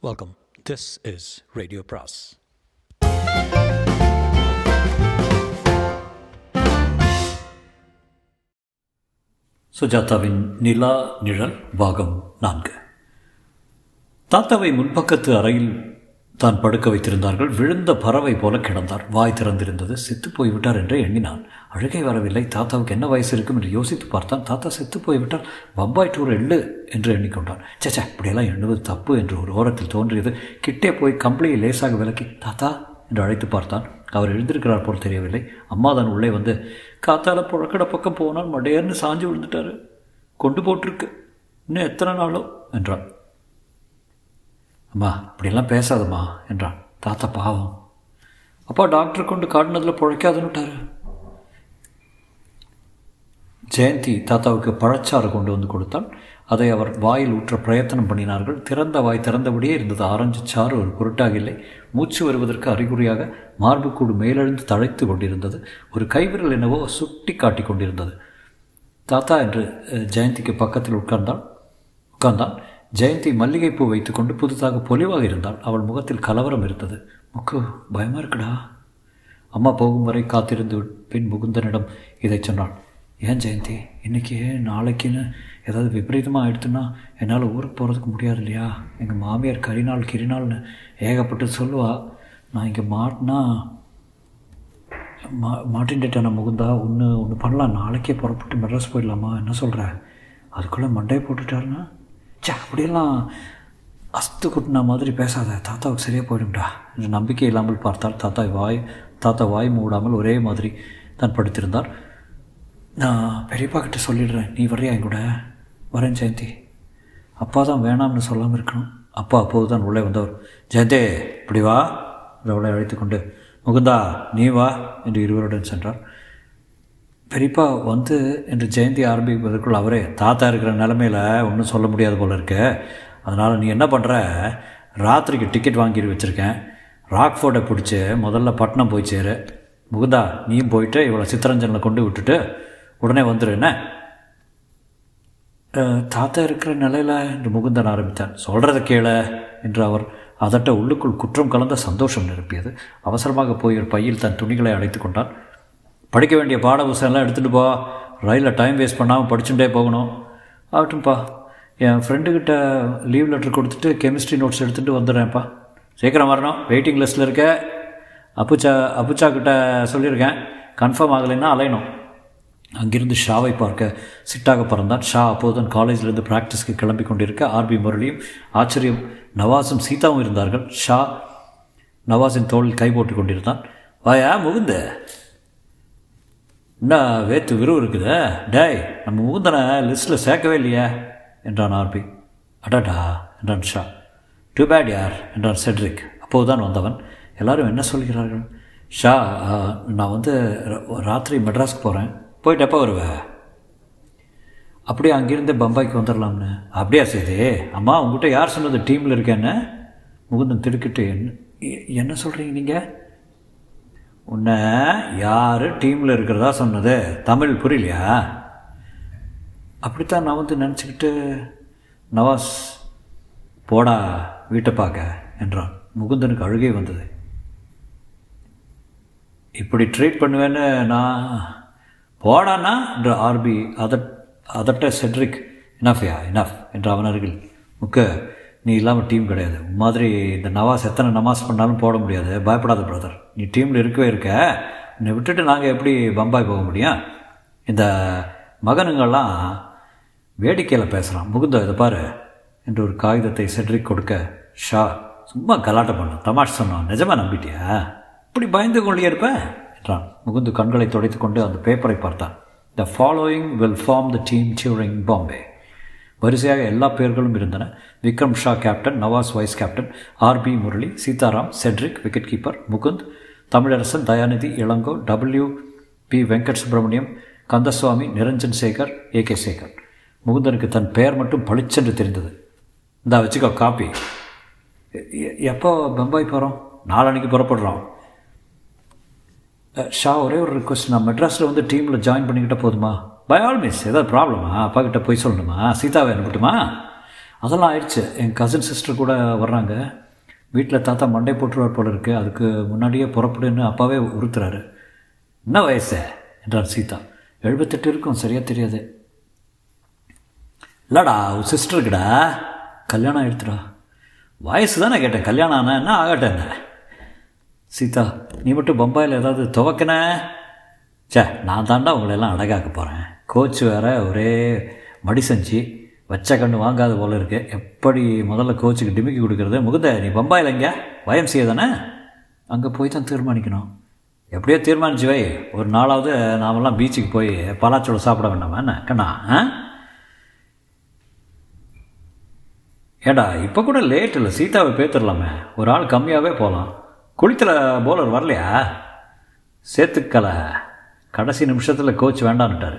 Welcome this is radio பிராஸ் சுஜாதாவின் நிலா நிழல் பாகம் நான்கு. தாத்தாவை முன்பக்கத்து அறையில் தான் படுக்க வைத்திருந்தார்கள். விழுந்த பறவை போல கிடந்தார். வாய் திறந்திருந்தது. செத்து போய்விட்டார் என்று எண்ணினான். அழுகை வரவில்லை. தாத்தாவுக்கு என்ன வயசு இருக்கும் என்று யோசித்து பார்த்தான். தாத்தா செத்து போய்விட்டால் பம்பாய் டூர் எள்ளு என்று எண்ணிக்கொண்டான். சேச்சா இப்படியெல்லாம் எண்ணுவது தப்பு என்று ஒரு ஓரத்தில் தோன்றியது. கிட்டே போய் கம்பளியை லேசாக விலக்கி தாத்தா என்று அழைத்து பார்த்தான். அவர் எழுந்திருக்கிறார் போல் தெரியவில்லை. அம்மா தான் உள்ளே வந்து காத்தால புழக்கடை பக்கம் போனால் மடையர்னு சாஞ்சு விழுந்துட்டாரு. கொண்டு போட்டிருக்கு. இன்னும் எத்தனை நாளோ? என்றான். அம்மா இப்படிலாம் பேசாதம்மா என்றான். தாத்தா பாவம். அப்பா டாக்டர் கொண்டு காட்டினதில் பிழைக்காதுன்னுட்டாரு ஜெயந்தி தாத்தாவுக்கு பழச்சாறு கொண்டு வந்து கொடுத்தான். அதை அவர் வாயில் ஊற்ற பிரயத்தனம் பண்ணினார்கள். திறந்த வாய் திறந்தபடியே இருந்தது. ஆரஞ்சு சாறு ஒரு பொருட்டாக இல்லை. மூச்சு வருவதற்கு அறிகுறியாக மார்புக்கூடு மேலெழுந்து தழைத்து கொண்டிருந்தது. ஒரு கைவிரல் என்னவோ சுட்டி காட்டி கொண்டிருந்தது. தாத்தா என்று ஜெயந்திக்கு பக்கத்தில் உட்கார்ந்தான். உட்கார்ந்தான். ஜெயந்தி மல்லிகைப்பூ வைத்துக்கொண்டு புதுதாக பொலிவாக இருந்தாள் அவள் முகத்தில் கலவரம் இருந்தது. முக்கு பயமாக இருக்குடா. அம்மா போகும் வரை காத்திருந்து பின் முகுந்தனிடம் இதை சொன்னாள். ஏன் ஜெயந்தி? இன்றைக்கி நாளைக்குன்னு ஏதாவது விபரீதமாக ஆயிடுத்துன்னா என்னால் ஊருக்கு போகிறதுக்கு முடியாது இல்லையா? எங்கள் மாமியார் கரிநாள் கிரிநாள்னு ஏகப்பட்டு சொல்லுவா. நான் இங்கே மாட்டினா மா மாட்டின்ட்டேன் முகுந்தா? ஒன்று ஒன்று பண்ணலாம். நாளைக்கே புறப்பட்டு மெட்ராஸ் போயிடலாமா? என்ன சொல்கிற அதுக்குள்ளே மண்டையை போட்டுட்டாருன்னா? சே அப்படியெல்லாம் அஸ்து குட்டின மாதிரி பேசாத. தாத்தாவுக்கு சரியாக போயிடும்டா. என்று நம்பிக்கை இல்லாமல் பார்த்தால் தாத்தா வாய் தாத்தா வாய் மூடாமல் ஒரே மாதிரி தான் படுத்திருந்தார். நான் பெரியப்பா கிட்ட சொல்லிடுறேன். நீ வரையா என் கூட? வரேன் ஜெயந்தி. அப்பா தான் வேணாம்னு சொல்லாமல் இருக்கணும். அப்பா அப்போது தான் உள்ளே வந்தவர். ஜெயந்தே இப்படி வா. அவளை அழைத்து கொண்டு முகுந்தா நீ வா என்று இருவருடன் சென்றார். பெரியப்பா வந்து என்று ஜெயந்தி ஆரம்பிப்பதற்குள் அவரே தாத்தா இருக்கிற நிலமையில் ஒன்றும் சொல்ல முடியாது போல இருக்கு. அதனால் நீ என்ன பண்ணுற ராத்திரிக்கு டிக்கெட் வாங்கி வச்சுருக்கேன். ராக்ஃபோர்ட்டை பிடிச்சி முதல்ல பட்டணம் போய் சேரு. முகுந்தா நீயும் போயிட்டு இவ்வளோ சித்தரஞ்சனில் கொண்டு விட்டுட்டு உடனே வந்துடு என்ன? தாத்தா இருக்கிற நிலையில் என்று முகுந்தன் ஆரம்பித்தான். சொல்கிறத கேள என்று அவர் அதட்ட உள்ளுக்குள் குற்றம் கலந்த சந்தோஷம் நிரப்பியது. அவசரமாக போய் ஒரு பையில் தன் துணிகளை அழைத்து கொண்டான். படிக்க வேண்டிய பாட புஸ்தகம்லாம் எடுத்துகிட்டு போ. ரயிலில் டைம் வேஸ்ட் பண்ணாமல் படிச்சுட்டே போகணும். ஆகட்டும்ப்பா என் ஃப்ரெண்டுக்கிட்ட லீவ் லெட்டர் கொடுத்துட்டு கெமிஸ்ட்ரி நோட்ஸ் எடுத்துகிட்டு வந்துடுறேன்ப்பா. சீக்கிரம் வரணும். வெயிட்டிங் லிஸ்ட்டில் இருக்க. அப்புச்சா அப்புச்சா கிட்ட சொல்லியிருக்கேன். கன்ஃபார்ம் ஆகலைன்னா அலையணும். அங்கிருந்து ஷாவை பார்க்க சிட்டாக பறந்தான். ஷா அப்போதுதான் காலேஜிலிருந்து ப்ராக்டிஸ்க்கு கிளம்பி கொண்டிருக்க. ஆர்பி முரளியும் ஆச்சரியம் நவாஸும் சீதாவும் இருந்தார்கள். ஷா நவாஸின் தோளில் கை போட்டு கொண்டிருந்தான். வாயா முகுந்த? என்ன வேத்து விருவு இருக்குதா. டேய் நம்ம முகுந்தனை லிஸ்ட்டில் சேர்க்கவே இல்லையா என்றான் ஆர்பி. அடாடா என்றான் ஷா. டூ பேட் யார் என்றான் செட்ரிக். அப்போதுதான் வந்தவன். எல்லாரும் என்ன சொல்கிறார்கள்? ஷா நான் வந்து ராத்திரி மெட்ராஸ்க்கு போகிறேன் போயிட்டு எப்போ வருவேன் அப்படியே அங்கேருந்து பம்பாய்க்கு வந்துடலாம்னு அப்படியா சரி அம்மா உங்ககிட்ட யார் சொன்னது டீமில் இருக்கேன்னு? முகுந்தன் திடுக்கிட்டு என்ன என்ன சொல்கிறீங்க நீங்கள் உன்னை யார் டீமில் இருக்கிறதா சொன்னது? தமிழ் புரியலையா? அப்படித்தான் நான் வந்து நினச்சிக்கிட்டு நவாஸ் போடா வீட்டை பார்க்க என்றான். முகுந்தனுக்கு அழுகை வந்தது. இப்படி ட்ரீட் பண்ணுவேன்னு நான் போடானா என்று ஆர்பி அதட் அதட்ட செட்ரிக் இனஃப்யா இனஃப் என்று அவன் அருகில் முக்க நீ இல்லாமல் டீம் கிடையாது. மாதிரி இந்த நவாஸ் எத்தனை நமாஸ் பண்ணாலும் போட முடியாது. பயப்படாத பிரதர் நீ டீமில் இருக்கவே இருக்க. உன்னை விட்டுட்டு நாங்கள் எப்படி பம்பாய் போக முடியும்? இந்த மகனுங்கள்லாம் வேடிக்கையில் பேசுகிறான் முகுந்த இதை பாரு. என்று ஒரு காகிதத்தை செட்ரிக் கொடுக்க ஷா சும்மா கலாட்டம் பண்ண தமாஷ் சொன்னான் நிஜமாக நம்பிட்டியா? இப்படி பயந்து கொண்டே இருப்பேன் என்றான். முகுந்து கண்களை துடைத்து கொண்டு அந்த பேப்பரை பார்த்தான். The following will form the team during Bombay வரிசையாக எல்லா பெயர்களும் இருந்தன. Vikram Shah captain Nawaz vice captain R P Murali Sitaram Cedric wicket keeper Mukund Tamilarasan Dayanidhi Ilango W P Venkat Subramaniam Kandaswamy Niranjan Sekhar A K Sekhar. முகுந்தனுக்கு தன் பெயர் மட்டும் பளிச்சென்று தெரிந்தது. இந்தா வச்சுக்கோ காப்பி எப்போ பம்பாய் போகிறோம் நாளன்னைக்கு புறப்படுறோம். ஷா ஒரே ஒரு ரிக்வஸ்ட் நான் மெட்ராஸில் வந்து டீமில் ஜாயின் பண்ணிக்கிட்ட போதுமா? பை ஆல் மீன்ஸ் ஏதாவது ப்ராப்ளமா அப்பாக்கிட்ட போய் சொல்லணுமா? சீதாவை அனுப்பட்டுமா? அதெல்லாம் ஆயிடுச்சு. என் கசின் சிஸ்டர் கூட வர்றாங்க. வீட்டில் தாத்தா மண்டை போட்டுருவார் போல இருக்கு. அதுக்கு முன்னாடியே புறப்படுன்னு அப்பாவே உறுத்துறாரு. என்ன வயசு? என்றார் சீதா. எழுபத்தெட்டு இருக்கும். சரியாக தெரியாது. இல்லைடா உன் சிஸ்டருக்குடா கல்யாணம் ஆயிடுத்துடா வயசு தானே கேட்டேன். கல்யாணம் ஆனால் என்ன ஆகட்டேன் என்ன? சீதா நீ மட்டும் பம்பாயில் ஏதாவது துவக்கின? சே நான் தாண்டா உங்களெல்லாம் அழகாக்க போகிறேன் கோச் வேறு ஒரே மடி செஞ்சு வச்ச கண்ணு வாங்காத போல் இருக்கு. எப்படி முதல்ல கோச்சுக்கு டிமிக்கி கொடுக்குறது? முகுந்த நீ பம்பாயில் எங்கே வயம்சிஏ தானே? அங்கே போய் தான் தீர்மானிக்கணும். எப்படியோ தீர்மானிச்சு வை. ஒரு நாளாவது நாமெல்லாம் பீச்சுக்கு போய் பலாச்சோளம் சாப்பிட வேண்டாமா? என்ன? கண்ணா ஆ? ஏடா இப்போ கூட லேட் இல்லை. சீதாவை பேத்துடலாமே ஒரு ஆள் கம்மியாகவே போகலாம் குளித்தில் போலர் வரலையா? சேர்த்துக்கலை கடைசி நிமிஷத்தில் கோச் வேண்டான்ட்டார்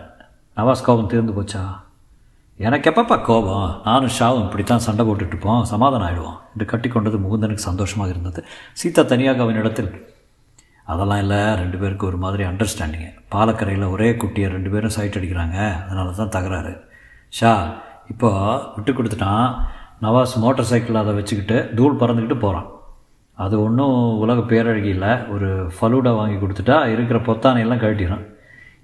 நவாஸ் கோபம் தீர்ந்து போச்சா? எனக்கு எப்பப்பா கோபம்? நானும் ஷாவும் இப்படித்தான் சண்டை போட்டுட்ருப்போம் சமாதானம் ஆகிடுவோம் என்று கட்டி கொண்டது முகுந்தனுக்கு சந்தோஷமாக இருந்தது. சீதா தனியாக அவனிடத்தில் அதெல்லாம் இல்லை. ரெண்டு பேருக்கு ஒரு மாதிரி அண்டர்ஸ்டாண்டிங்கு பாலக்கரையில் ஒரே குட்டியை ரெண்டு பேரும் சைட் அடிக்கிறாங்க. அதனால தான் தகராறு. ஷா இப்போ விட்டு கொடுத்துட்டான். நவாஸ் மோட்டார் சைக்கிள் அதை வச்சுக்கிட்டு தூள் பறந்துக்கிட்டு போகிறான் அது ஒன்றும் உலக பேரழகி இல்லை. ஒரு ஃபலூடா வாங்கி கொடுத்துட்டா இருக்கிற பொத்தானையெல்லாம் கழட்டிடும்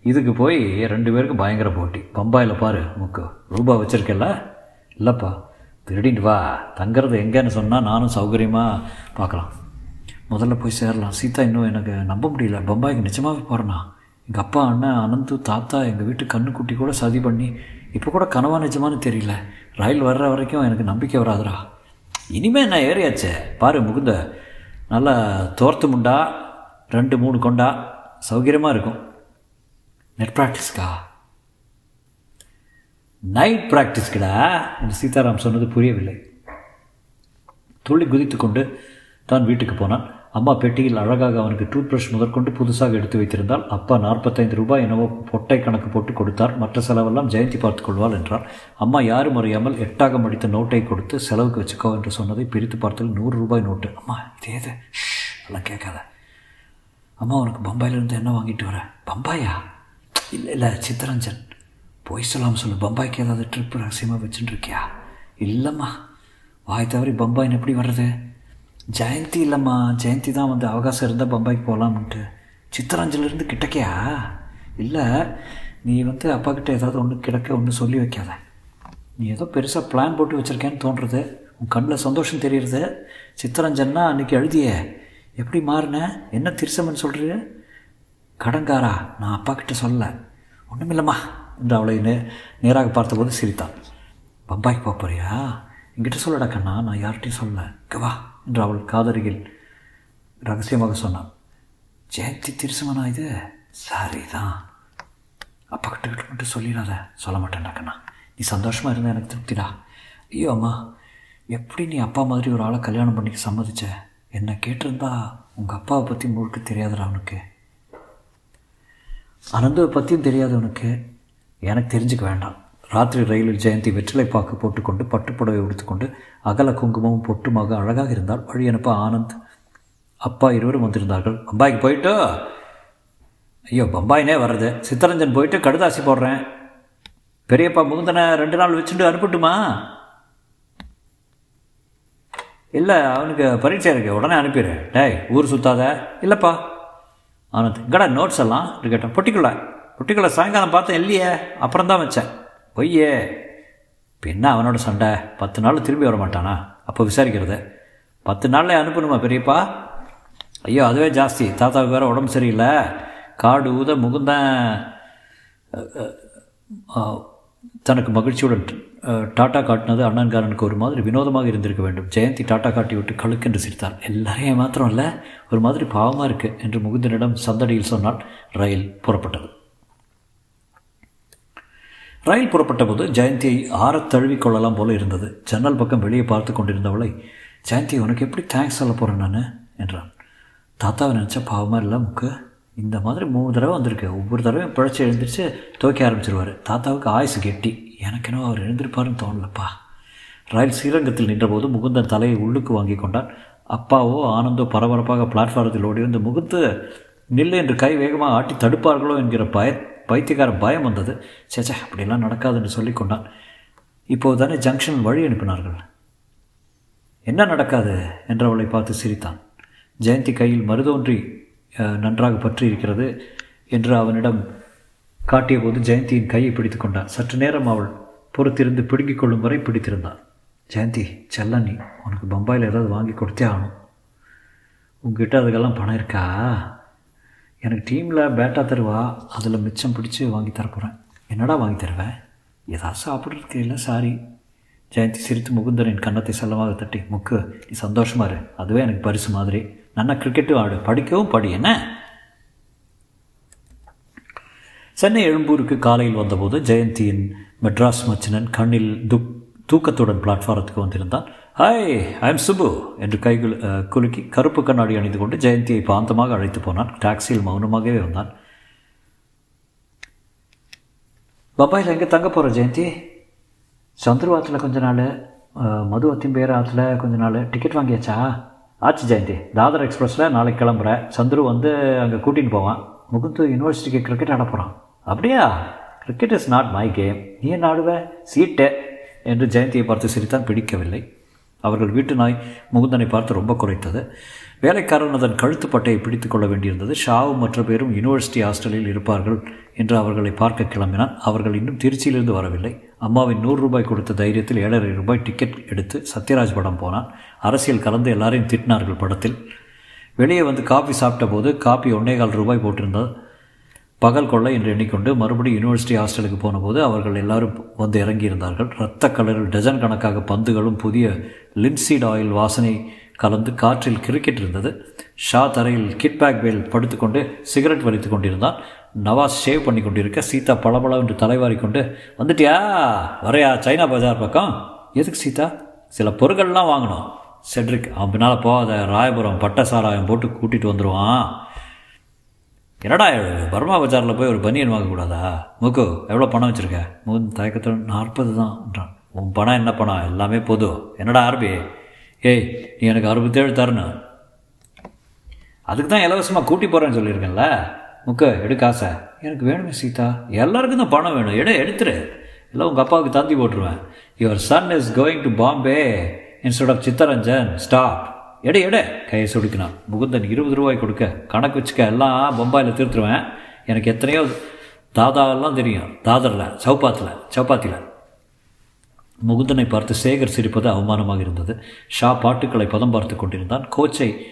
இதுக்கு போய் ரெண்டு பேருக்கு பயங்கர போட்டி. பம்பாயில் பாரு முக்கு. ரூபா வச்சுருக்கல இல்லைப்பா. திருடிட்டு வா. தங்கிறது எங்கேன்னு சொன்னால் நானும் சௌகரியமாக பார்க்கலாம் முதல்ல போய் சேரலாம். சீதா இன்னும் எனக்கு நம்ப முடியல. பம்பாய்க்கு நிஜமாகவே போகிறேண்ணா எங்கள் அப்பா அண்ணன் அனந்து தாத்தா எங்கள் வீட்டு கண்ணுக்குட்டி கூட சதி பண்ணி இப்போ கூட கனவா நிஜமானு தெரியல. ரயில் வர்ற வரைக்கும் எனக்கு நம்பிக்கை வராதுடா. இனிமேல் என்ன ஏறியாச்சே? பாரு முகுந்த. நல்லா தோர்த்து முண்டா. ரெண்டு மூணு கொண்டா. சௌகரியமாக இருக்கும். நெட் ப்ராக்டிஸ்க்கா நைட் ப்ராக்டிஸ்க்குடா என்று சீதாராம் சொன்னது புரியவில்லை. துள்ளி குதித்து கொண்டு தான் வீட்டுக்கு போனான். அம்மா பெட்டியில் அழகாக அவனுக்கு டூத் ப்ரஷ் முதற்கொண்டு புதுசாக எடுத்து வைத்திருந்தால் அப்பா நாற்பத்தைந்து ரூபாய் என்னவோ பொட்டை கணக்கு போட்டு கொடுத்தார். மற்ற செலவெல்லாம் ஜெயந்தி பார்த்துக்கொள்வாள் என்றார் அம்மா யாரும் அறியாமல் எட்டாக மடித்த நோட்டை கொடுத்து செலவுக்கு வச்சுக்கோ என்று சொன்னதை பிரித்து பார்த்தால் நூறு ரூபாய் நோட்டு. அம்மா இது எல்லாம் கேட்காத. அம்மா உனக்கு பம்பாயிலிருந்து என்ன வாங்கிட்டு வர? பம்பாயா? இல்லை இல்லை சித்தரஞ்சன். போய் சொல்லாமல் சொல்லு. பம்பாய்க்கு ஏதாவது ட்ரிப் ரகசியமாக வச்சுட்டுருக்கியா இல்லைம்மா. வாய் தவறி பம்பாயின் எப்படி வர்றது? ஜெயந்தி இல்லைம்மா. ஜெயந்தி தான் வந்து அவகாசம் இருந்தால் பம்பாய்க்கு போகலாம்ன்ட்டு சித்தரஞ்சலிருந்து கிட்டக்கையா? இல்லை நீ வந்து அப்பாக்கிட்ட ஏதாவது ஒன்று கிடக்க ஒன்று சொல்லி வைக்காத. நீ ஏதோ பெருசாக பிளான் போட்டு வச்சுருக்கேன்னு தோன்றுறது உன் கண்ணில் சந்தோஷம் தெரியுறது. சித்தரஞ்சன்னா அன்றைக்கி எழுதிய. எப்படி மாறின? என்ன திருசமன் சொல்கிறீங்க கடங்காரா? நான் அப்பா கிட்ட சொல்லலை. ஒன்றுமில்லம்மா என்று அவளை நே நேராக பார்த்தபோது சிரித்தான். பம்பாய்க்கு போக போறியா? என்கிட்ட சொல்லடா கண்ணா நான் யார்கிட்டையும் சொல்ல கவா வா என்று அவள் காதருகில் ரகசியமாக சொன்னான். ஜெயந்தி திருசமனா இது? சரிதான். அப்பா கிட்ட கிட்ட மட்டும் சொல்லிடாத. சொல்ல மாட்டேன்டா கண்ணா. நீ சந்தோஷமாக இருந்தால் எனக்கு திருப்திடா. ஐயோ அம்மா எப்படி நீ அப்பா மாதிரி ஒரு ஆளை கல்யாணம் பண்ணிக்க சம்மதிச்ச? என்னை கேட்டிருந்தா உங்கள் அப்பாவை பற்றி முழுக்க தெரியாதுடா அவனுக்கு அனந்துவை பற்றியும் தெரியாதவனுக்கு எனக்கு தெரிஞ்சுக்க வேண்டாம். ராத்திரி ரயிலில் ஜெயந்தி வெற்றிலை பாக்கு போட்டுக்கொண்டு பட்டுப்புடவை உடுத்துக்கொண்டு அகல குங்குமமும் பொட்டுமாக அழகாக இருந்தால் வழி அனுப்ப ஆனந்த் அப்பா இருவரும் வந்திருந்தார்கள். பம்பாய்க்கு போயிட்டு? ஐயோ பம்பாயினே வர்றது. சித்தரஞ்சன் போயிட்டு கடுதாசி போடுறேன். பெரியப்பா முகுந்தனை ரெண்டு நாள் வச்சுட்டு அனுப்பட்டுமா? இல்லை அவனுக்கு பரீட்சை இருக்கு. உடனே அனுப்பிடுறேன் டேய் ஊர் சுத்தாத. இல்லைப்பா. ஆனந்த் எங்கடா நோட்ஸ் எல்லாம் கேட்டேன். பொட்டிக்குள்ள? பொட்டிக்குள்ள சாயங்காலம் பார்த்தேன் இல்லையே அப்புறம் தான் வச்சேன். பொய்யே. பின்ன அவனோட சண்டை பத்து நாள் திரும்பி வர மாட்டானா? அப்போ விசாரிக்கிறது. பத்து நாளில் அனுப்பணுமா பெரியப்பா? ஐயோ அதுவே ஜாஸ்தி. தாத்தாவுக்கு வேறு உடம்பு சரியில்லை. காடு ஊத முகுந்தன் தனக்கு மகிழ்ச்சியுடன் டாட்டா காட்டினது அண்ணன்காரனுக்கு ஒரு மாதிரி வினோதமாக இருந்திருக்க வேண்டும். ஜெயந்தி டாட்டா காட்டி விட்டு கழுக்கென்று சிரித்தார் எல்லாரையும் மாத்திரம் இல்லை ஒரு மாதிரி பாவமாக இருக்கு என்று முகுந்தனிடம் சந்தடியில் சொன்னால் ரயில் புறப்பட்டது. ரயில் புறப்பட்ட போது ஜெயந்தியை ஆற தழுவி கொள்ளலாம் போல இருந்தது. ஜன்னல் பக்கம் வெளியே பார்த்து கொண்டிருந்தவளை ஜெயந்தி உனக்கு எப்படி தேங்க்ஸ் சொல்ல போகிறேன் நான்? என்றான். தாத்தாவை நினச்சா பாவமாக இல்லை முக்கு. இந்த மாதிரி மூணு தடவை வந்திருக்கு. ஒவ்வொரு தடவையும் பிழைச்சி எழுந்திரிச்சு துவைக்க ஆரம்பிச்சிருவார். தாத்தாவுக்கு ஆயுசு கெட்டி. எனக்கெனோ அவர் எழுந்திருப்பாருன்னு தோணலப்பா. ரயில் ஸ்ரீரங்கத்தில் நின்றபோது முகுந்தன் தலையை உள்ளுக்கு வாங்கி கொண்டான். அப்பாவோ ஆனந்தோ பரபரப்பாக பிளாட்ஃபாரத்தில் ஓடி வந்து முகுந்து நில்லு என்று கை வேகமாக ஆட்டி தடுப்பார்களோ என்கிற பய பைத்தியக்கார பயம் வந்தது. சேச்சா அப்படிலாம் நடக்காதுன்னு சொல்லி கொண்டான். இப்போது தானே ஜங்ஷன் வழி அனுப்பினார்கள். என்ன நடக்காது? என்றவளை பார்த்து சிரித்தான். ஜெயந்தி கையில் மருதோன்றி நன்றாக பற்றி இருக்கிறது என்று அவனிடம் காட்டிய போது ஜெயந்தியின் கையை பிடித்து கொண்டான். சற்று நேரம் அவள் பொறுத்திருந்து பிடுங்கிக் கொள்ளும் வரை பிடித்திருந்தாள் ஜெயந்தி செல்ல நீ உனக்கு பம்பாயில் ஏதாவது வாங்கி கொடுத்தே ஆகணும். உங்ககிட்ட அதுக்கெல்லாம் பணம் இருக்கா? எனக்கு டீமில் பேட்டா தருவா அதில் மிச்சம் பிடிச்சி வாங்கி தரப்போகிறேன் என்னடா வாங்கி தருவேன் ஏதாவது சாப்பிட்றதுக்கு இல்லை சாரி. ஜெயந்தி சிரித்து முகுந்தனின் கன்னத்தை செல்லமாக தட்டி முக்கு நீ சந்தோஷமா இரு. அதுவே எனக்கு பரிசு மாதிரி. நன்னா கிரிக்கெட்டும் ஆடு. படிக்கவும் படி என்ன? சென்னை எழும்பூருக்கு காலையில் வந்தபோது ஜெயந்தியின் மெட்ராஸ் மச்சினன் கண்ணில் துக் தூக்கத்துடன் பிளாட்ஃபாரத்துக்கு வந்திருந்தான். ஹாய் ஐ சுபு என்று கை குலுக்கி கருப்பு கண்ணாடி அணிந்து கொண்டு ஜெயந்தியை பாந்தமாக அழைத்து போனான். டாக்ஸியில் மௌனமாகவே வந்தான் பம்பாயில் எங்கே தங்க போகிற ஜெயந்தி? சந்துருவாத்தில் கொஞ்ச நாள் மது அத்திம்பேர் ஆற்றுல கொஞ்ச நாள். டிக்கெட் வாங்கியாச்சா? ஆச்சு ஜெயந்தி. தாதர் எக்ஸ்பிரஸில் நாளைக்கு கிளம்புறேன். சந்துரு வந்து அங்கே கூட்டின்னு போவான். முகுந்து யூனிவர்சிட்டிக்கு கிரிக்கெட் ஆட போகிறான் அப்படியா? Cricket is not my game நீ என்ன ஆடுவ? சீட்டே. என்று ஜெயந்தியை பார்த்து சிரித்தான் பிடிக்கவில்லை. அவர்கள் வீட்டு நாய் முகுந்தனை பார்த்து ரொம்ப குறைத்தது. வேலைக்காரன் அதன் கழுத்து பட்டையை பிடித்து கொள்ள வேண்டியிருந்தது. ஷாவு மற்ற பேரும் யூனிவர்சிட்டி ஹாஸ்டலில் இருப்பார்கள் என்று அவர்களை பார்க்க கிளம்பினான். அவர்கள் இன்னும் திருச்சியிலிருந்து வரவில்லை. அம்மாவின் நூறு ரூபாய் கொடுத்த தைரியத்தில் ஏழரை ரூபாய் டிக்கெட் எடுத்து சத்யராஜ் படம் போனான். அரசியல் கலந்து எல்லாரையும் திட்டினார்கள் படத்தில். வெளியே வந்து காஃபி சாப்பிட்ட போது ஒன்னே கால் ரூபாய் போட்டிருந்தது. பகல் கொள்ளை என்று எண்ணிக்கொண்டு மறுபடியும் யூனிவர்சிட்டி ஹாஸ்டலுக்கு போனபோது அவர்கள் எல்லாரும் வந்து இறங்கியிருந்தார்கள். இரத்த கலரில் டஜன் கணக்காக பந்துகளும் புதிய லின்சீட் ஆயில் வாசனை கலந்து காற்றில் கிரிக்கெட் இருந்தது. ஷா தரையில் கிட் பேக் வேல் படுத்துக்கொண்டு சிகரெட் வலித்து கொண்டிருந்தான். நவாஸ் ஷேவ் பண்ணி கொண்டிருக்க சீதா பளபள என்று தலைவாரி கொண்டு வந்துட்டியா? வரையா? சைனா பஜார் பக்கம்? எதுக்கு சீதா? சில பொருட்கள்லாம் வாங்கணும். செட்ரிக் அவன் பின்னால் போகாத ராயபுரம் பட்ட சாராயம் போட்டு கூட்டிகிட்டு வந்துடுவான் என்னடா பர்மா பஜாரில் போய் ஒரு பனியன் வாங்கக்கூடாதா? முக்கு எவ்வளோ பணம் வச்சுருக்க? முன் தயக்கத்தில் நாற்பது தான்ன்றான் உன் பணம் என்ன பணம்? எல்லாமே பொது. என்னடா ஆர்பி? ஏய் நீ எனக்கு அறுபத்தேழு தரணும் அதுக்கு தான் இலவசமாக கூட்டி போகிறேன்னு சொல்லியிருக்கேன்ல. முக்கு எடு காசை. எனக்கு வேணுமே சீதா. எல்லாருக்கும் தான் பணம் வேணும். எடு எடுத்துரு. இல்லை உங்கள் அப்பாவுக்கு தந்தி போட்டுருவேன். Your son is going to Bombay instead of Chittaranjan. Stop எடு எடு. கையை சொடுக்கினான். முகுந்தன் இருபது ரூபாய் கொடுக்க. கணக்கு வச்சுக்க எல்லாம் பம்பாயில் திருத்துருவேன். எனக்கு எத்தனையோ தாதாவெல்லாம் தெரியும். தாதரில் சௌப்பாத்தில் சவுப்பாத்தியில் முகுந்தனை பார்த்து சேகர் சிரிப்பது அவமானமாக இருந்தது. ஷா பாட்டுக்களை பதம் பார்த்து கொண்டிருந்தான். கோச்சை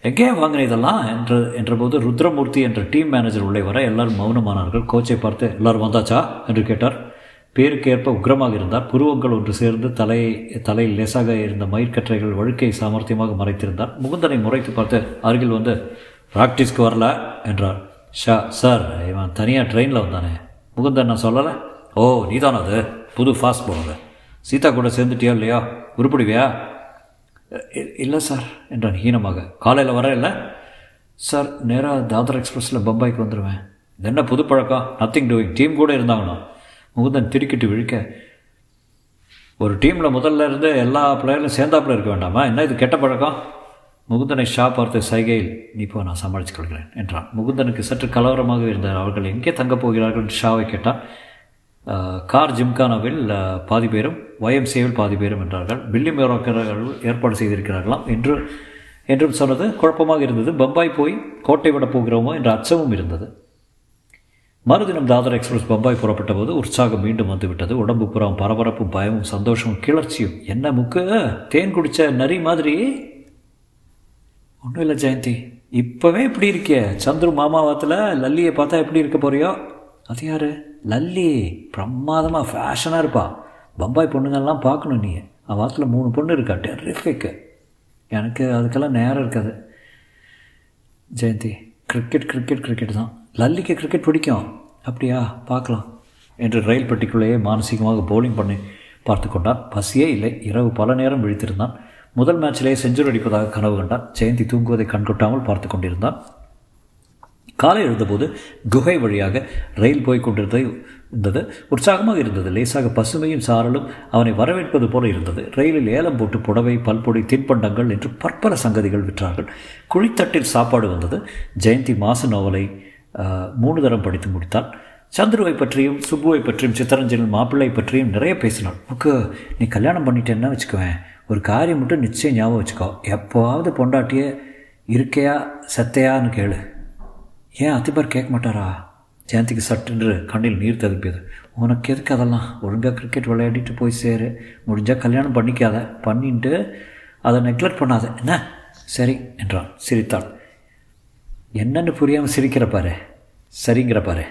எங்கே வாங்கின இதெல்லாம்? என்ற என்றபோது ருத்ரமூர்த்தி என்ற டீம் மேனேஜர் உள்ளே வர எல்லாரும் மௌனமானார்கள். கோச்சை பார்த்து எல்லாரும் வந்தாச்சா? என்று கேட்டார். பேருக்கேற்ப உக்ரமாக இருந்தார். புருவங்கள் ஒன்று சேர்ந்து தலை தலையில் லேசாக இருந்த மயிர்கற்றைகள் வழுக்கை சாமர்த்தியமாக மறைத்திருந்தார். முகுந்தனை முறைத்து பார்த்து அருகில் வந்து ப்ராக்டிஸ்க்கு வரல என்றார். ஷா சார் இவன் தனியாக ட்ரெயினில் வந்தானே. முகுந்தன் நான் சொல்லலை? ஓ நீதான் அது. புது ஃபாஸ்ட் பவுலர் சீதா கூட சேர்ந்துட்டியா இல்லையா? உருப்பிடுவியா? இ- இல்லை சார் என்றான் ஹீனமாக. காலையில் வர இல்லை? சார் நேராக தாதர் எக்ஸ்பிரஸில் பம்பாய்க்கு வந்துடுவேன் என்ன புது பழக்கம்? Nothing doing. டீம் கூட இருந்தாங்கண்ணா முகுந்தன் திருக்கிட்டு விழிக்க ஒரு டீமில் முதல்ல இருந்து எல்லா பிளேயரும் சேர்ந்தாப்புல இருக்க வேண்டாமா? என்ன இது கெட்ட பழக்கம்? முகுந்தனை ஷா பார்த்த சைகையில் நீ போ நான் சமாளித்துக் கொள்கிறேன் என்றான். முகுந்தனுக்கு சற்று கலவரமாக இருந்தார் அவர்கள் எங்கே தங்கப் போகிறார்கள்? என்று ஷாவை கேட்டான். கார் ஜிம்கானாவில் பாதி பேரும் ஒய்எம்சிஏவில் பாதி பேரும் என்றார்கள். பில்லி மேரோக்கர்கள் ஏற்பாடு செய்திருக்கிறார்களாம் என்று என்றும் சொன்னது குழப்பமாக இருந்தது. பம்பாய் போய் கோட்டை விட போகிறோமோ? என்ற அச்சமும் இருந்தது. மறுதினம் தாதர் எக்ஸ்பிரஸ் பம்பாய் புறப்பட்ட போது உற்சாகம் மீண்டும் வந்துவிட்டது. உடம்பு புறம் பரபரப்பும் பயமும் சந்தோஷமும் கிளர்ச்சியும். என்ன முக்கு? தேன் குடிச்ச நரி மாதிரி? ஒன்றும் இல்லை ஜெயந்தி. இப்போவே இப்படி இருக்கிய சந்துரு மாமாவத்தில் லல்லியை பார்த்தா எப்படி இருக்க போறியோ? அது யார்? லல்லி. பிரமாதமாக ஃபேஷனாக இருப்பா. பம்பாய் பொண்ணுங்கள்லாம் பார்க்கணும் நீ. அவன் வாத்தில் மூணு பொண்ணு இருக்கா? டெரிஃபிக்கு எனக்கு அதுக்கெல்லாம் நேரம் இருக்காது. ஜெயந்தி கிரிக்கெட் கிரிக்கெட் கிரிக்கெட் தான். லல்லிக்கு கிரிக்கெட் பிடிக்கும். அப்படியா? பார்க்கலாம். என்று ரயில் பெட்டிக்குள்ளேயே மானசீகமாக போலிங் பண்ணி பார்த்து கொண்டான். பசியே இல்லை. இரவு பல நேரம் விழித்திருந்தான். முதல் மேட்சிலேயே செஞ்சுரி அடிப்பதாக கனவு கண்டான். ஜெயந்தி தூங்குவதை கண்கொட்டாமல் பார்த்து கொண்டிருந்தான். காலை எழுந்தபோது குகை வழியாக ரயில் போய் கொண்டிருந்தது இருந்தது. உற்சாகமாக இருந்தது. லேசாக பசுமையும் சாரலும் அவனை வரவேற்பது போல இருந்தது. ரயிலில் ஏலம் போட்டு புடவை பல்பொடி தின்பண்டங்கள் என்று பற்பல சங்கதிகள் விற்றார்கள். குழித்தட்டில் சாப்பாடு வந்தது. ஜெயந்தி மாசு நோவலை மூணு தரம் படித்து முடித்தாள் சந்துருவை பற்றியும் சுப்புவை பற்றியும் சித்தரஞ்சன் மாப்பிள்ளை பற்றியும் நிறைய பேசினான். முக்கு நீ கல்யாணம் பண்ணிட்டேன்னா வச்சுக்குவேன். ஒரு காரியம் மட்டும் நிச்சயம் ஞாபகம் வச்சுக்கோ. எப்போவாவது பொண்டாட்டிய இருக்கையா சத்தையான்னு கேளு. ஏன் அத்திபார் கேட்க மாட்டாரா? ஜெயந்திக்கு சட்டென்று கண்ணில் நீர் ததுப்பியது உனக்கு எதுக்கு அதெல்லாம்? ஒழுங்காக கிரிக்கெட் விளையாடிட்டு போய் சேரு. முடிஞ்சால் கல்யாணம் பண்ணிக்காத. பண்ணிட்டு அதை நெக்லெக்ட் பண்ணாத. என்ன? சரி என்றான். சிரித்தாள். என்னென்னு புரியாமல் சிரிக்கிற பாரு. சரிங்கிற பாரு.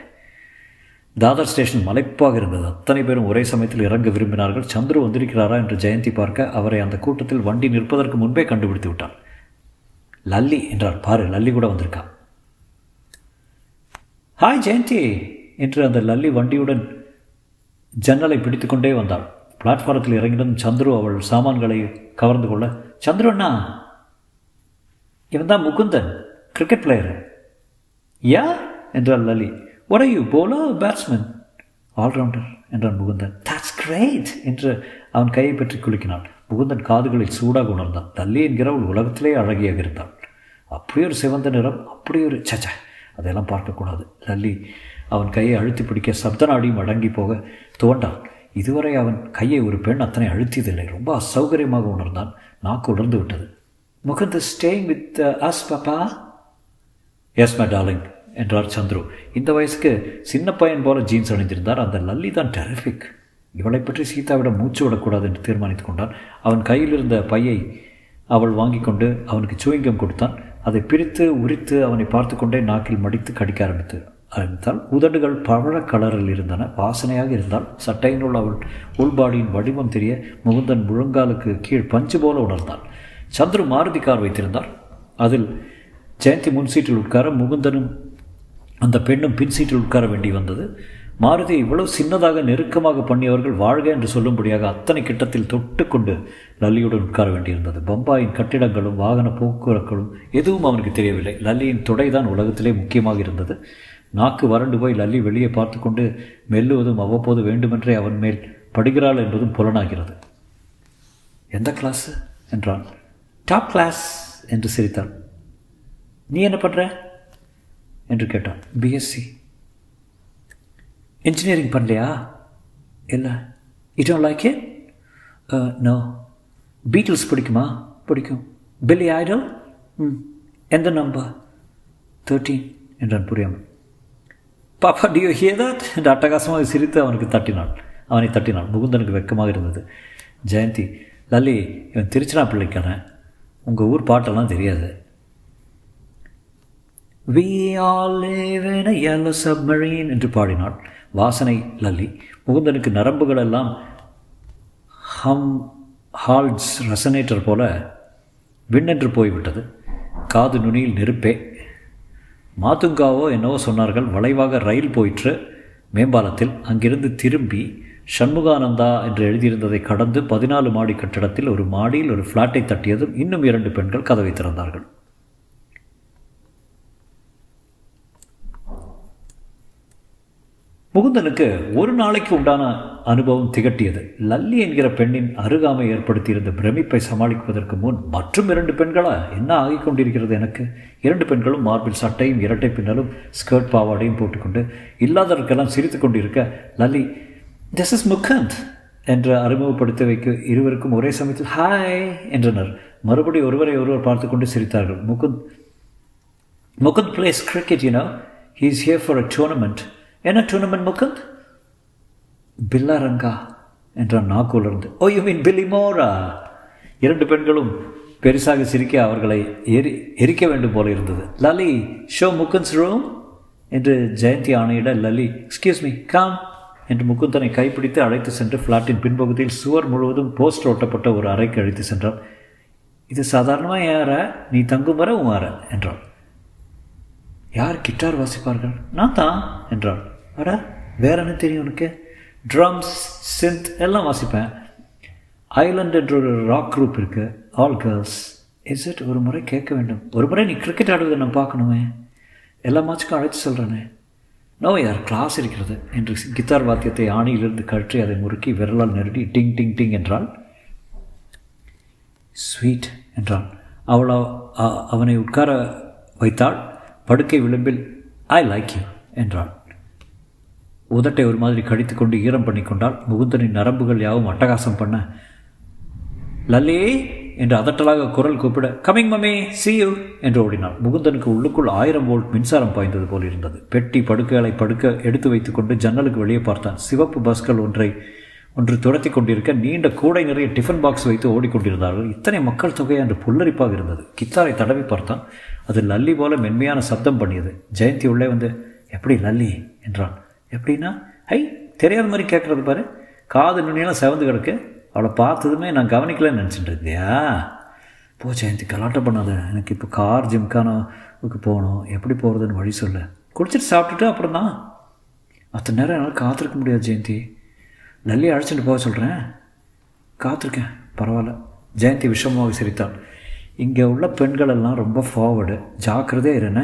தாதர் ஸ்டேஷன் மலைப்பாக இருந்தது. அத்தனை பேரும் ஒரே சமயத்தில் இறங்க விரும்பினார்கள். சந்துரு வந்திருக்கிறாரா என்று ஜெயந்தி பார்க்க அவரை அந்த கூட்டத்தில் வண்டி நிற்பதற்கு முன்பே கண்டுபிடித்து விட்டார் லல்லி என்றார் பாரு லல்லி கூட வந்திருக்கா. ஹாய் ஜெயந்தி என்று அந்த லல்லி வண்டியுடன் ஜன்னலை பிடித்துக்கொண்டே வந்தாள். பிளாட்ஃபாரத்தில் இறங்கினதும் சந்துரு அவள் சாமான்களை கவர்ந்து கொள்ள சந்துரு அண்ணா இவன் தான் முகுந்தன் கிரிக்கெட் பிளேயர் யா என்றாள் Lali. Or you bowler batsman all rounder என்றான் முகுந்தன். தட்ஸ் கிரேட் என்று அவன் கையை பற்றி குலுக்கினான். முகுந்தன் காதுகளில் சூடாக உணர்ந்தான். லல்லி என்கிறவள் உலகத்திலே அழகியாக இருந்தாள் அப்படி ஒரு சிவந்த நிறம் அப்படியொரு ஒரு சச்ச அதெல்லாம் பார்க்கக்கூடாது லல்லி அவன் கையை அழுத்தி பிடிக்க சப்தநாடியும் அடங்கி போக துவண்டான். இதுவரை அவன் கையை ஒரு பெண் அத்தனை அழுத்தியதில்லை. ரொம்ப அசௌகரியமாக உணர்ந்தான். நாக்கு உணர்ந்து விட்டது. முகந்த ஸ்டேயிங் வித் அஸ் பாப்பா? எஸ் மை டார்லிங் என்றார் சந்துரு. இந்த வயசுக்கு சின்ன பையன் போல ஜீன்ஸ் அணிந்திருந்தார். அந்த லல்லி தான் டெரிஃபிக் இவளை பற்றி சீதாவிடம் மூச்சு விடக்கூடாது என்று தீர்மானித்துக் கொண்டான். அவன் கையில் இருந்த பையை அவள் வாங்கி கொண்டு அவனுக்கு சூயிங்கம் கொடுத்தான். அதை பிரித்து உரித்து அவனை பார்த்து கொண்டே நாக்கில் மடித்து கடிக்க ஆரம்பித்து ஆரம்பித்தால் உதடுகள் பவழ கலரில் இருந்தன. வாசனையாக இருந்தால் சட்டையினுள் அவள் உள்பாடியின் வடிவம் தெரிய முகுந்தன் முழங்காலுக்கு கீழ் பஞ்சு போல உணர்ந்தான் சந்துரு மாருதி கார் வைத்திருந்தார். அதில் ஜெயந்தி முன் சீட்டில் உட்கார முகுந்தனும் அந்த பெண்ணும் பின் சீட்டில் உட்கார வேண்டி வந்தது. மாருதி இவ்வளவு சின்னதாக நெருக்கமாக பண்ணியவர்கள் வாழ்க என்று சொல்லும்படியாக அத்தனை கிட்டத்தில் தொட்டு கொண்டு லல்லியுடன் உட்கார வேண்டியிருந்தது. பம்பாயின் கட்டிடங்களும் வாகன போக்குவரத்துகளும் எதுவும் அவனுக்கு தெரியவில்லை. லல்லியின் தொடைதான் உலகத்திலே முக்கியமாக இருந்தது. நாக்கு வறண்டு போய் லல்லி வெளியே பார்த்து கொண்டு மெல்லுவதும் அவ்வப்போது வேண்டுமென்றே அவன் மேல் படுகிறாள் என்பதும் புலனாகிறது. எந்த கிளாஸு என்றான். டாப் கிளாஸ் என்று சிரித்தாள். நீ என்ன பண்ணுற என்று கேட்டான். பிஎஸ்சி இன்ஜினியரிங் பண்ணலையா? இல்லை it like it no Beatles பிடிக்குமா? பிடிக்கும். பில்லி ஐடல் ம் எந்த நம்பர் தேர்ட்டீன் என்றான் புரியாமல். பாப்பா டியோ ஹியர் என்று அட்டகாசமாக சிரித்து அவனுக்கு தட்டினாள். அவனை தட்டினாள். முகுந்தனுக்கு வெக்கமாக இருந்தது. ஜெயந்தி லல்லி இவன் திருச்சினா பிள்ளைக்கான உங்கள் ஊர் பாட்டெல்லாம் தெரியாது. We all live in yellow submarine என்று பாடினாள் வாசனை லல்லி. முகுந்தனுக்கு நரம்புகள் எல்லாம் ஹம் ஹால்ட்ஸ் ரெசனேட்டர் போல விண்ணென்று போய்விட்டது. காது நுனியில் நெருப்பே. மாத்துங்காவோ என்னவோ சொன்னார்கள். வளைவாக ரயில் போயிற்று. மேம்பாலத்தில் அங்கிருந்து திரும்பி சண்முகானந்தா என்று எழுதியிருந்ததை கடந்து பதினாலு மாடி கட்டிடத்தில் ஒரு மாடியில் ஒரு ஃப்ளாட்டை தட்டியதும் இன்னும் இரண்டு பெண்கள் கதவை திறந்தார்கள். முகுந்தனுக்கு ஒரு நாளைக்கு உண்டான அனுபவம் திகட்டியது. லல்லி என்கிற பெண்ணின் அருகாமை ஏற்படுத்தியிருந்த பிரமிப்பை சமாளிப்பதற்கு முன் மற்றும் இரண்டு பெண்களா? என்ன ஆகிக் கொண்டிருக்கிறது எனக்கு? இரண்டு பெண்களும் மார்பில் சட்டையும் இரட்டை பின்னலும் ஸ்கர்ட் பாவாடையும் போட்டுக்கொண்டு இல்லாதவர்க்கெல்லாம் சிரித்து கொண்டிருக்க லல்லி திஸ் இஸ் முக்கந்த் என்று அறிமுகப்படுத்தி வைக்க இருவருக்கும் ஒரே சமயத்தில் ஹாய் என்றனர். மறுபடி ஒருவரை ஒருவர் பார்த்து கொண்டு சிரித்தார்கள். Mukund Mukund plays cricket you know he is here for a tournament என்ன டூர்னமெண்ட் முகுந்த் பில்லாரங்கா என்றான் நாக்குலர்ந்து ஓ யூ மீன் பில்லி மோரா இரண்டு பெண்களும் பெருசாக சிரிக்க அவர்களை எரி எரிக்க வேண்டும் போல இருந்தது. லலி ஷோ முகுந்த்ஸ் ரூம் என்று ஜெயந்தி ஆணையிட லலி எக்ஸ்கியூஸ் மீ காம் என்று முகுந்தனை கைப்பிடித்து அழைத்து சென்று ஃப்ளாட்டின் பின்பகுதியில் சுவர் முழுவதும் போஸ்டர் ஒட்டப்பட்ட ஒரு அறைக்கு அழைத்து சென்றார் இது சாதாரணமாக ஏற நீ தங்கும் வர உன் என்றான். யார் கிட்டார் வாசிப்பார்கள்? நான் தான் என்றாள். அட வேற என்ன தெரியும் உனக்கு? ட்ரம்ஸ் சிந்த் எல்லாம் வாசிப்பேன். ஐலண்ட் என்ற ஒரு ராக் குரூப் இருக்கு. ஆல் கேர்ள்ஸ் இஸ் இட் ஒரு முறை கேட்க வேண்டும்? ஒரு முறை நீ கிரிக்கெட் ஆடுவதை நான் பார்க்கணுமே. எல்லா மேட்சுக்கும் அழைத்து சொல்கிறேனே நோ யார் கிளாஸ் இருக்கிறது? என்று கித்தார் வாத்தியத்தை ஆணியிலிருந்து கழற்றி அதை முறுக்கி விரலால் நெருடி டிங் டிங் டிங் என்றாள். ஸ்வீட் என்றான் அவள் அவனை உட்கார வைத்தாள். படுக்கை விளிம்பில் ஐ லைக் யூ என்றாள். உதட்டை ஒரு மாதிரி கடித்து கொண்டு ஈரம் பண்ணி கொண்டால் முகுந்தனின் நரம்புகள் யாவும் அட்டகாசம் பண்ண லல்லே என்று அதட்டலாக குரல் கூப்பிட கமிங் மம்மி சி யூ என்று ஓடினாள். முகுந்தனுக்கு உள்ளுக்குள் ஆயிரம் வோல்ட் மின்சாரம் பாய்ந்தது போல் இருந்தது. பெட்டி படுக்கைகளை படுக்க எடுத்து வைத்துக்கொண்டு ஜன்னலுக்கு வெளியே பார்த்தான். சிவப்பு பஸ்கள் ஒன்றை ஒன்று துரத்தி கொண்டிருக்க நீண்ட கூடை நிறைய டிஃபன் பாக்ஸ் வைத்து ஓடிக்கொண்டிருந்தார்கள் இத்தனை மக்கள் தொகை என்று புல்லரிப்பாக இருந்தது. கித்தாரை தடவி பார்த்தான். அது லல்லி போல மென்மையான சப்தம் பண்ணியது. ஜெயந்தி உள்ளே வந்து எப்படி லல்லி? என்றான். எப்படின்னா? ஐ தெரியாத மாதிரி கேட்குறது பாரு. காது நுண்ணியெல்லாம் செவந்து கிடக்கு. அவளை பார்த்ததுமே நான் கவனிக்கலன்னு நினச்சிட்டு இருந்தியா போ ஜெயந்தி கலாட்டம் பண்ணாத. எனக்கு இப்போ கார் ஜிம்கானாவுக்கு போகணும். எப்படி போகிறதுன்னு வழி சொல்லு. குடிச்சிட்டு சாப்பிட்டுட்டு அப்புறம் தான் அத்தனை நேரம் என்னால் காத்திருக்க முடியாது ஜெயந்தி. லல்லியை அழைச்சிட்டு போக சொல்கிறேன் காத்திருக்கேன். பரவாயில்ல. ஜெயந்தி விஷமாக சிரித்தாள். இங்கே உள்ள பெண்கள் எல்லாம் ரொம்ப ஃபார்வர்டு ஜாக்கிரதே இருன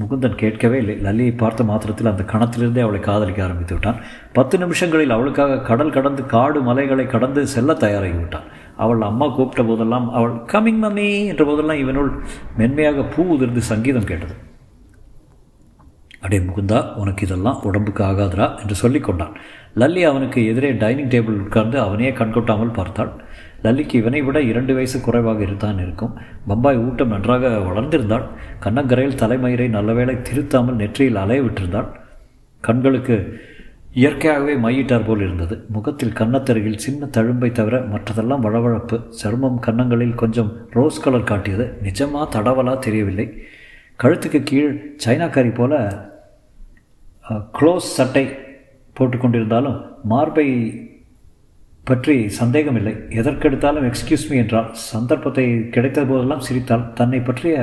முகுந்தன் கேட்கவே இல்லை. லல்லியை பார்த்த மாத்திரத்தில் அந்த கணத்திலிருந்தே அவளை காதலிக்க ஆரம்பித்து விட்டான். பத்து நிமிஷங்களில் அவளுக்காக கடல் கடந்து காடு மலைகளை கடந்து செல்ல தயாராகி விட்டான். அவள் அம்மா கூப்பிட்ட போதெல்லாம் அவள் கமிங் மம்மி என்ற போதெல்லாம் இவனுள் மென்மையாக பூ உதிர்ந்து சங்கீதம் கேட்டது. அடே முகுந்தா உனக்கு இதெல்லாம் உடம்புக்கு ஆகாதரா என்று சொல்லி கொண்டான். லல்லி அவனுக்கு எதிரே டைனிங் டேபிள் உட்கார்ந்து அவனையே கண்கொட்டாமல் பார்த்தாள். லல்லிக்கு இவனை விட இரண்டு வயசு குறைவாக இருந்தான் இருக்கும். பம்பாய் ஊட்டம் நன்றாக வளர்ந்திருந்தாள். கண்ணங்கரையில் தலைமயிரை நல்லவேளை திருத்தாமல் நெற்றியில் அலைய விட்டிருந்தாள். கண்களுக்கு இயற்கையாகவே மையிட்டார் போல் இருந்தது. முகத்தில் கன்னத்தருகில் சின்ன தழும்பை தவிர மற்றதெல்லாம் வளவழப்பு சருமம் கன்னங்களில் கொஞ்சம் ரோஸ் கலர் காட்டியது. நிஜமா தடவலா தெரியவில்லை. கழுத்துக்கு கீழ் சைனாக்காரி போல க்ளோஸ் சட்டை போட்டுக்கொண்டிருந்தாலும் மார்பை பற்றி சந்தேகமில்லை. எதற்கெடுத்தாலும் எக்ஸ்கியூஸ் மீ என்றால் சந்தர்ப்பத்தை கிடைத்த போதெல்லாம் சிரித்தால் தன்னை பற்றிய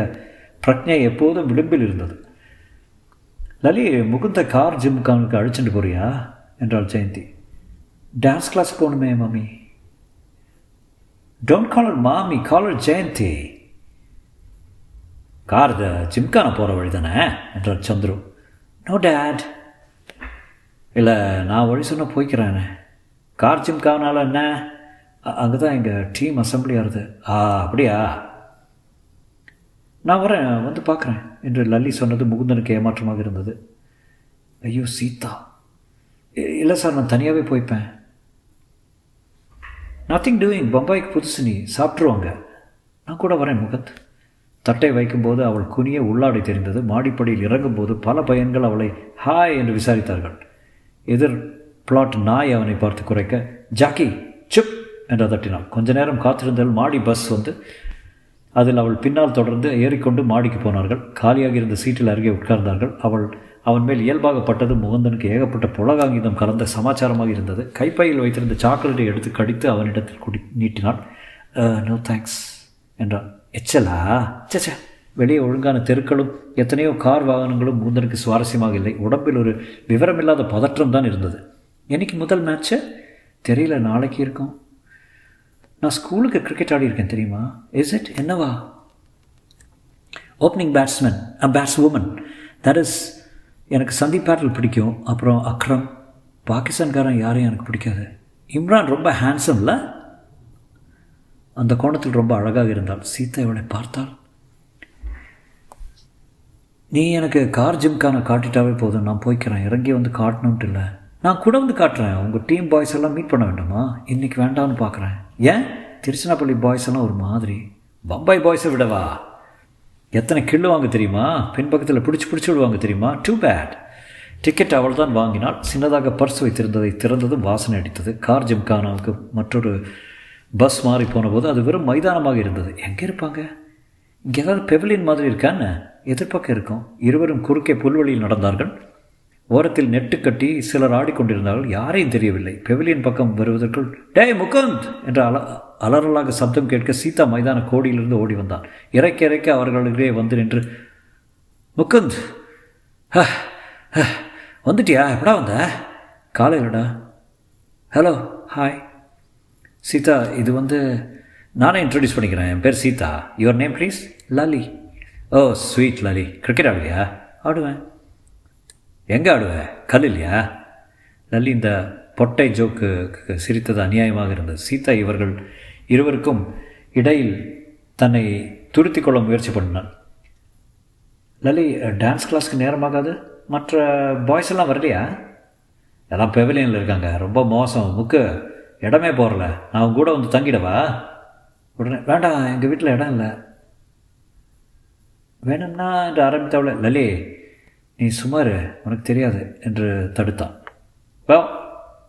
பிரக்ஞை எப்போதும் விளிம்பில் இருந்தது. லலி முகுந்த கார் ஜிம்கானுக்கு அழைச்சிட்டு போறியா? என்றாள் ஜெயந்தி. டான்ஸ் கிளாஸ் போகணுமே மாமி. டோன்ட் காலர் மாமி call her Jayanthi. Car Gymkhana போகிற வழி தானே என்றார் சந்துரு. நோ டேட் இல்லை நான் வழி சொன்ன போய்க்கிறேன். கார் ஜிம்கானால என்ன? அங்கே தான் எங்கள் டீம் அசம்பிளி ஆகுது. ஆ அப்படியா? நான் வரேன் வந்து பார்க்குறேன் என்று லல்லி சொன்னது முகுந்தனுக்கு ஏமாற்றமாக இருந்தது. ஐயோ சீதா. இல்லை சார் நான் தனியாகவே போய்ப்பேன். நத்திங் டூயிங் பம்பாய்க்கு புதுசு நீ. சாப்பிட்ருவாங்க நான் கூட வரேன் முகத். தட்டை வைக்கும்போது அவள் குனிய உள்ளாடை தெரிந்தது. மாடிப்படியில் இறங்கும்போது பல பையன்கள் அவளை ஹாய் என்று விசாரித்தார்கள். எதிர் பிளாட் நாய் அவனை பார்த்து குறைக்க ஜாக்கி சுப்! என்று அதட்டினாள் கொஞ்ச நேரம் காத்திருந்தால் மாடி பஸ் வந்து அதில் அவள் பின்னால் தொடர்ந்து ஏறிக்கொண்டு மாடிக்கு போனார்கள். காலியாக இருந்த சீட்டில் அருகே உட்கார்ந்தார்கள். அவள் அவன் மேல் இயல்பாகப்பட்டது முகந்தனுக்கு ஏகப்பட்ட புலகாங்கிதம் கலந்த சமாச்சாரமாக இருந்தது. கைப்பையில் வைத்திருந்த சாக்லேட்டை எடுத்து கடித்து அவனிடத்தில் குடி நீட்டினாள் நோ தேங்க்ஸ் என்றான். எச்சலா? சச்சா வெளியே ஒழுங்கான தெருக்களும் எத்தனையோ கார் வாகனங்களும் முகுந்தனுக்கு சுவாரஸ்யமாக இல்லை. உடம்பில் ஒரு விவரமில்லாத பதற்றம் தான் இருந்தது. என்னைக்கு முதல் மேட்ச்சு தெரியல நாளைக்கு இருக்கும். நான் ஸ்கூலுக்கு கிரிக்கெட் ஆடி இருக்கேன் தெரியுமா? இஸ் இட் என்னவா? Opening batsman a batswoman that is எனக்கு சந்தீப் பேட்டில் பிடிக்கும். அப்புறம் அக்ரம். பாகிஸ்தான்காரன் யாரையும் எனக்கு பிடிக்காது. இம்ரான் ரொம்ப ஹேண்ட்ஸம்ல அந்த கோணத்தில் ரொம்ப அழகாக இருந்தாள் சீதா இவளை பார்த்தாள் நீ எனக்கு கார் ஜிம்கான காட்டிட்டாவே போதும். நான் போய்க்கிறேன். இறங்கி வந்து காட்டணுன்ட்டு இல்லை. நான் கூட வந்து காட்டுறேன். உங்கள் டீம் பாய்ஸ் எல்லாம் மீட் பண்ண வேண்டாமா? இன்றைக்கி வேண்டாம்னு பார்க்குறேன் ஏன்? திருச்சினாப்பள்ளி பாய்ஸ் எல்லாம் ஒரு மாதிரி. பம்பாய் பாய்ஸை விடவா? எத்தனை கிள்ளுவாங்க தெரியுமா? பின்பக்கத்தில் பிடிச்சி பிடிச்சி விடுவாங்க தெரியுமா? டூ பேட் டிக்கெட் அவள் தான் வாங்கினாள். சின்னதாக பர்ஸ் வைத்திருந்ததை திறந்ததும் வாசனை அடித்தது. கார் ஜிம்கானாவுக்கு மற்றொரு பஸ் மாறி போன போது அது வெறும் மைதானமாக இருந்தது. எங்கே இருப்பாங்க? இங்கே ஏதாவது பெவிலியன் மாதிரி இருக்கான்னு எதிர்பக்கம் இருக்கும். இருவரும் குறுக்கே புல்வெளியில் நடந்தார்கள். ஓரத்தில் நெட்டு கட்டி சிலர் ஆடிக்கொண்டிருந்தார்கள். யாரையும் தெரியவில்லை. பெவிலியன் பக்கம் வருவதற்குள் டே முகுந்த்! என்ற அல அலறலாக சப்தம் கேட்க சீதா மைதான கோடியிலிருந்து ஓடி வந்தான். இறக்க இறக்க அவர்களிடையே வந்து நின்று முகுந்த்! வந்துட்டியா? எப்படா வந்த? காலையிலடா ஹலோ ஹாய். சீதா இது வந்து நானே இன்ட்ரடியூஸ் பண்ணிக்கிறேன். என் பேர் Seetha. Your name please Lali. Oh sweet Lali. Cricket ஆடுவியா? ஆடுவேன். எங்கே ஆடுவேன் கல் இல்லையா லல்லி இந்த பொட்டை ஜோக்கு சிரித்தது அநியாயமாக இருந்தது. சீதா இவர்கள் இருவருக்கும் இடையில் தன்னை துருத்தி கொள்ள முயற்சி பண்ணினான் லலி டான்ஸ் கிளாஸ்க்கு நேரமாகாது. மற்ற பாய்ஸ் எல்லாம் வரலையா? எல்லாம் பெவிலியனில் இருக்காங்க. ரொம்ப மோசம். முக்கு இடமே போகிறல நான் கூட வந்து தங்கிடவா? உடனே வேண்டாம் எங்கள் வீட்டில் இடம் இல்லை. வேணும்னா என்று ஆரம்பித்தவள லலி நீ சுமார் உனக்கு தெரியாது என்று தடுத்தான். வா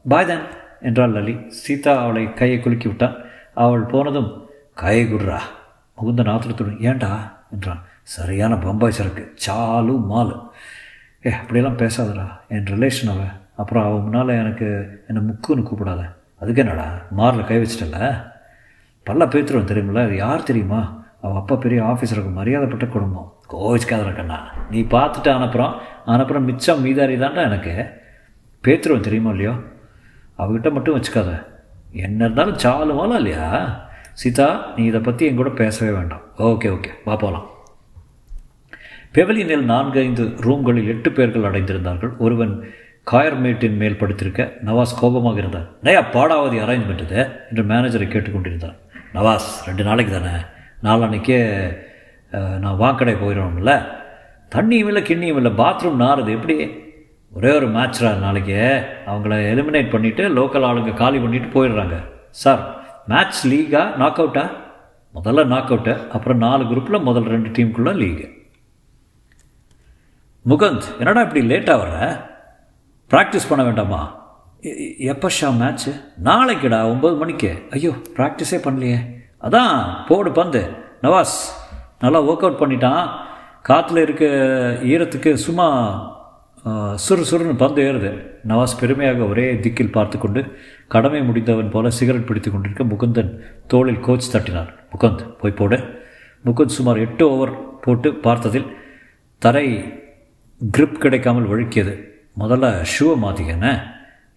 பாய் தன் என்றாள் லலி. சீதா அவளை கையை குலுக்கி விட்டான். அவள் போனதும் கையை குடுறா முகுந்த நாத்திரத்துடன் ஏண்டா? என்றான். சரியான பம்பாய் சரக்கு சாலு மாலு. ஏ அப்படியெல்லாம் பேசாதடா என் ரிலேஷன் அவன் அப்புறம் அவன் முன்னால் எனக்கு என்னை முக்குன்னு கூப்பிடாத. அதுக்கு என்னடா மாரில் கை வச்சிட்டல? பல்ல பேத்துருவன் தெரியுமில்ல யார் தெரியுமா? அவள் அப்பா பெரிய ஆஃபீஸருக்கு மரியாதைப்பட்ட குடும்பம். கோவிச்சுக்காத இருக்கண்ணா நீ பார்த்துட்டு அனுப்புகிறோம் அனுப்புகிறோம் மிச்சம் மீதாரி தான்டா எனக்கு. பேத்துருவன் தெரியுமா இல்லையோ? அவகிட்ட மட்டும் வச்சுக்காத. என்ன இருந்தாலும் சாலுமாலாம் இல்லையா? சீதா நீ இதை பற்றி என் கூட பேசவே வேண்டாம். Okay okay. வா போகலாம் பெவலியனில் நான்கு ஐந்து ரூம்களில் எட்டு பேர்கள் அடைந்திருந்தார்கள். ஒருவன் காயர்மேட்டின் மேல் படுத்திருக்க நவாஸ் கோபமாக இருந்தார் நயா பாடாவதி அரேஞ்ச்மெண்ட் என்று மேனேஜரை கேட்டுக்கொண்டிருந்தார் நவாஸ் ரெண்டு நாளைக்கு தானே? நாளான்னைக்கே நான் வாக்கடை போயிடணும்ல தண்ணியும் இல்லை கிண்ணியும் இல்லை பாத்ரூம் நாறுது. எப்படி? ஒரே ஒரு மேட்ச்ரா நாளைக்கு. அவங்கள எலிமினேட் பண்ணிவிட்டு லோக்கல் ஆளுங்க காலி பண்ணிவிட்டு போயிடுறாங்க. சார் மேட்ச் லீகா நாக் அவுட்டா முதல்ல நாக் அவுட்டு அப்புறம் நாலு குரூப்பில் முதல் ரெண்டு டீமுக்குள்ளே லீகு முகந்த் என்னடா இப்படி லேட்டாக வர்ற? ப்ராக்டிஸ் பண்ண வேண்டாமா? எப்போ ஷா மேட்ச்சு நாளைக்குடா ஒம்பது மணிக்கு. ஐயோ ப்ராக்டிஸே பண்ணலையே. அதான் போடு பந்து. நவாஸ் நல்லா ஒர்க் அவுட் பண்ணிட்டான். காற்றுல இருக்க ஈரத்துக்கு சும்மா சுறு சுறுன்னு பந்து ஏறுது. நவாஸ் பெருமையாக ஒரே திக்கில் பார்த்து கொண்டு கடமை முடிந்தவன் போல சிகரெட் பிடித்து கொண்டிருக்க முகுந்தன் தோளில் கோச் தட்டினார் முகுந்த் போய் போடு. முகுந்த் சுமார் எட்டு ஓவர் போட்டு பார்த்ததில் தரை கிரிப் கிடைக்காமல் வழுக்கியது. முதல்ல ஷூவை மாற்றிக்கண்ணே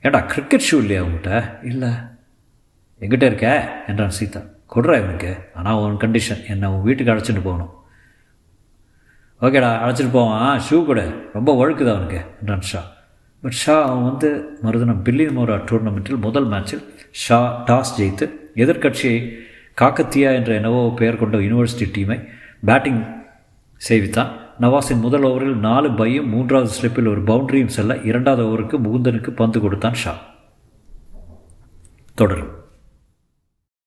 ஏடா கிரிக்கெட் ஷூ இல்லையா உங்கள்கிட்ட இல்லை. எங்கிட்ட இருக்க? என்றான் சீதா. கொடுறா இவனுக்கு. ஆனால் உன் கண்டிஷன் என்னை உன் வீட்டுக்கு அழைச்சிட்டு போகணும். ஓகேடா அழைச்சிட்டு போவான். ஷூ கூட. ரொம்ப ஒழுக்குது அவனுக்கு என்றான் ஷா. பட் ஷா அவன் வந்து மறுதினம் பில்லி மோரா டூர்னமெண்ட்டில் முதல் மேட்சில் ஷா டாஸ் ஜெயித்து எதிர்க்கட்சியை காக்கத்தியா என்ற என்னவோ பெயர் கொண்ட யூனிவர்சிட்டி டீமை பேட்டிங் செய்வித்தான் நவாஸின் முதல் ஓவரில் நாலு பையும் மூன்றாவது ஸ்லிப்பில் ஒரு பவுண்டரியும் செல்ல இரண்டாவது ஓவருக்கு முகுந்தனுக்கு பந்து கொடுத்தான் ஷா. தொடரும்.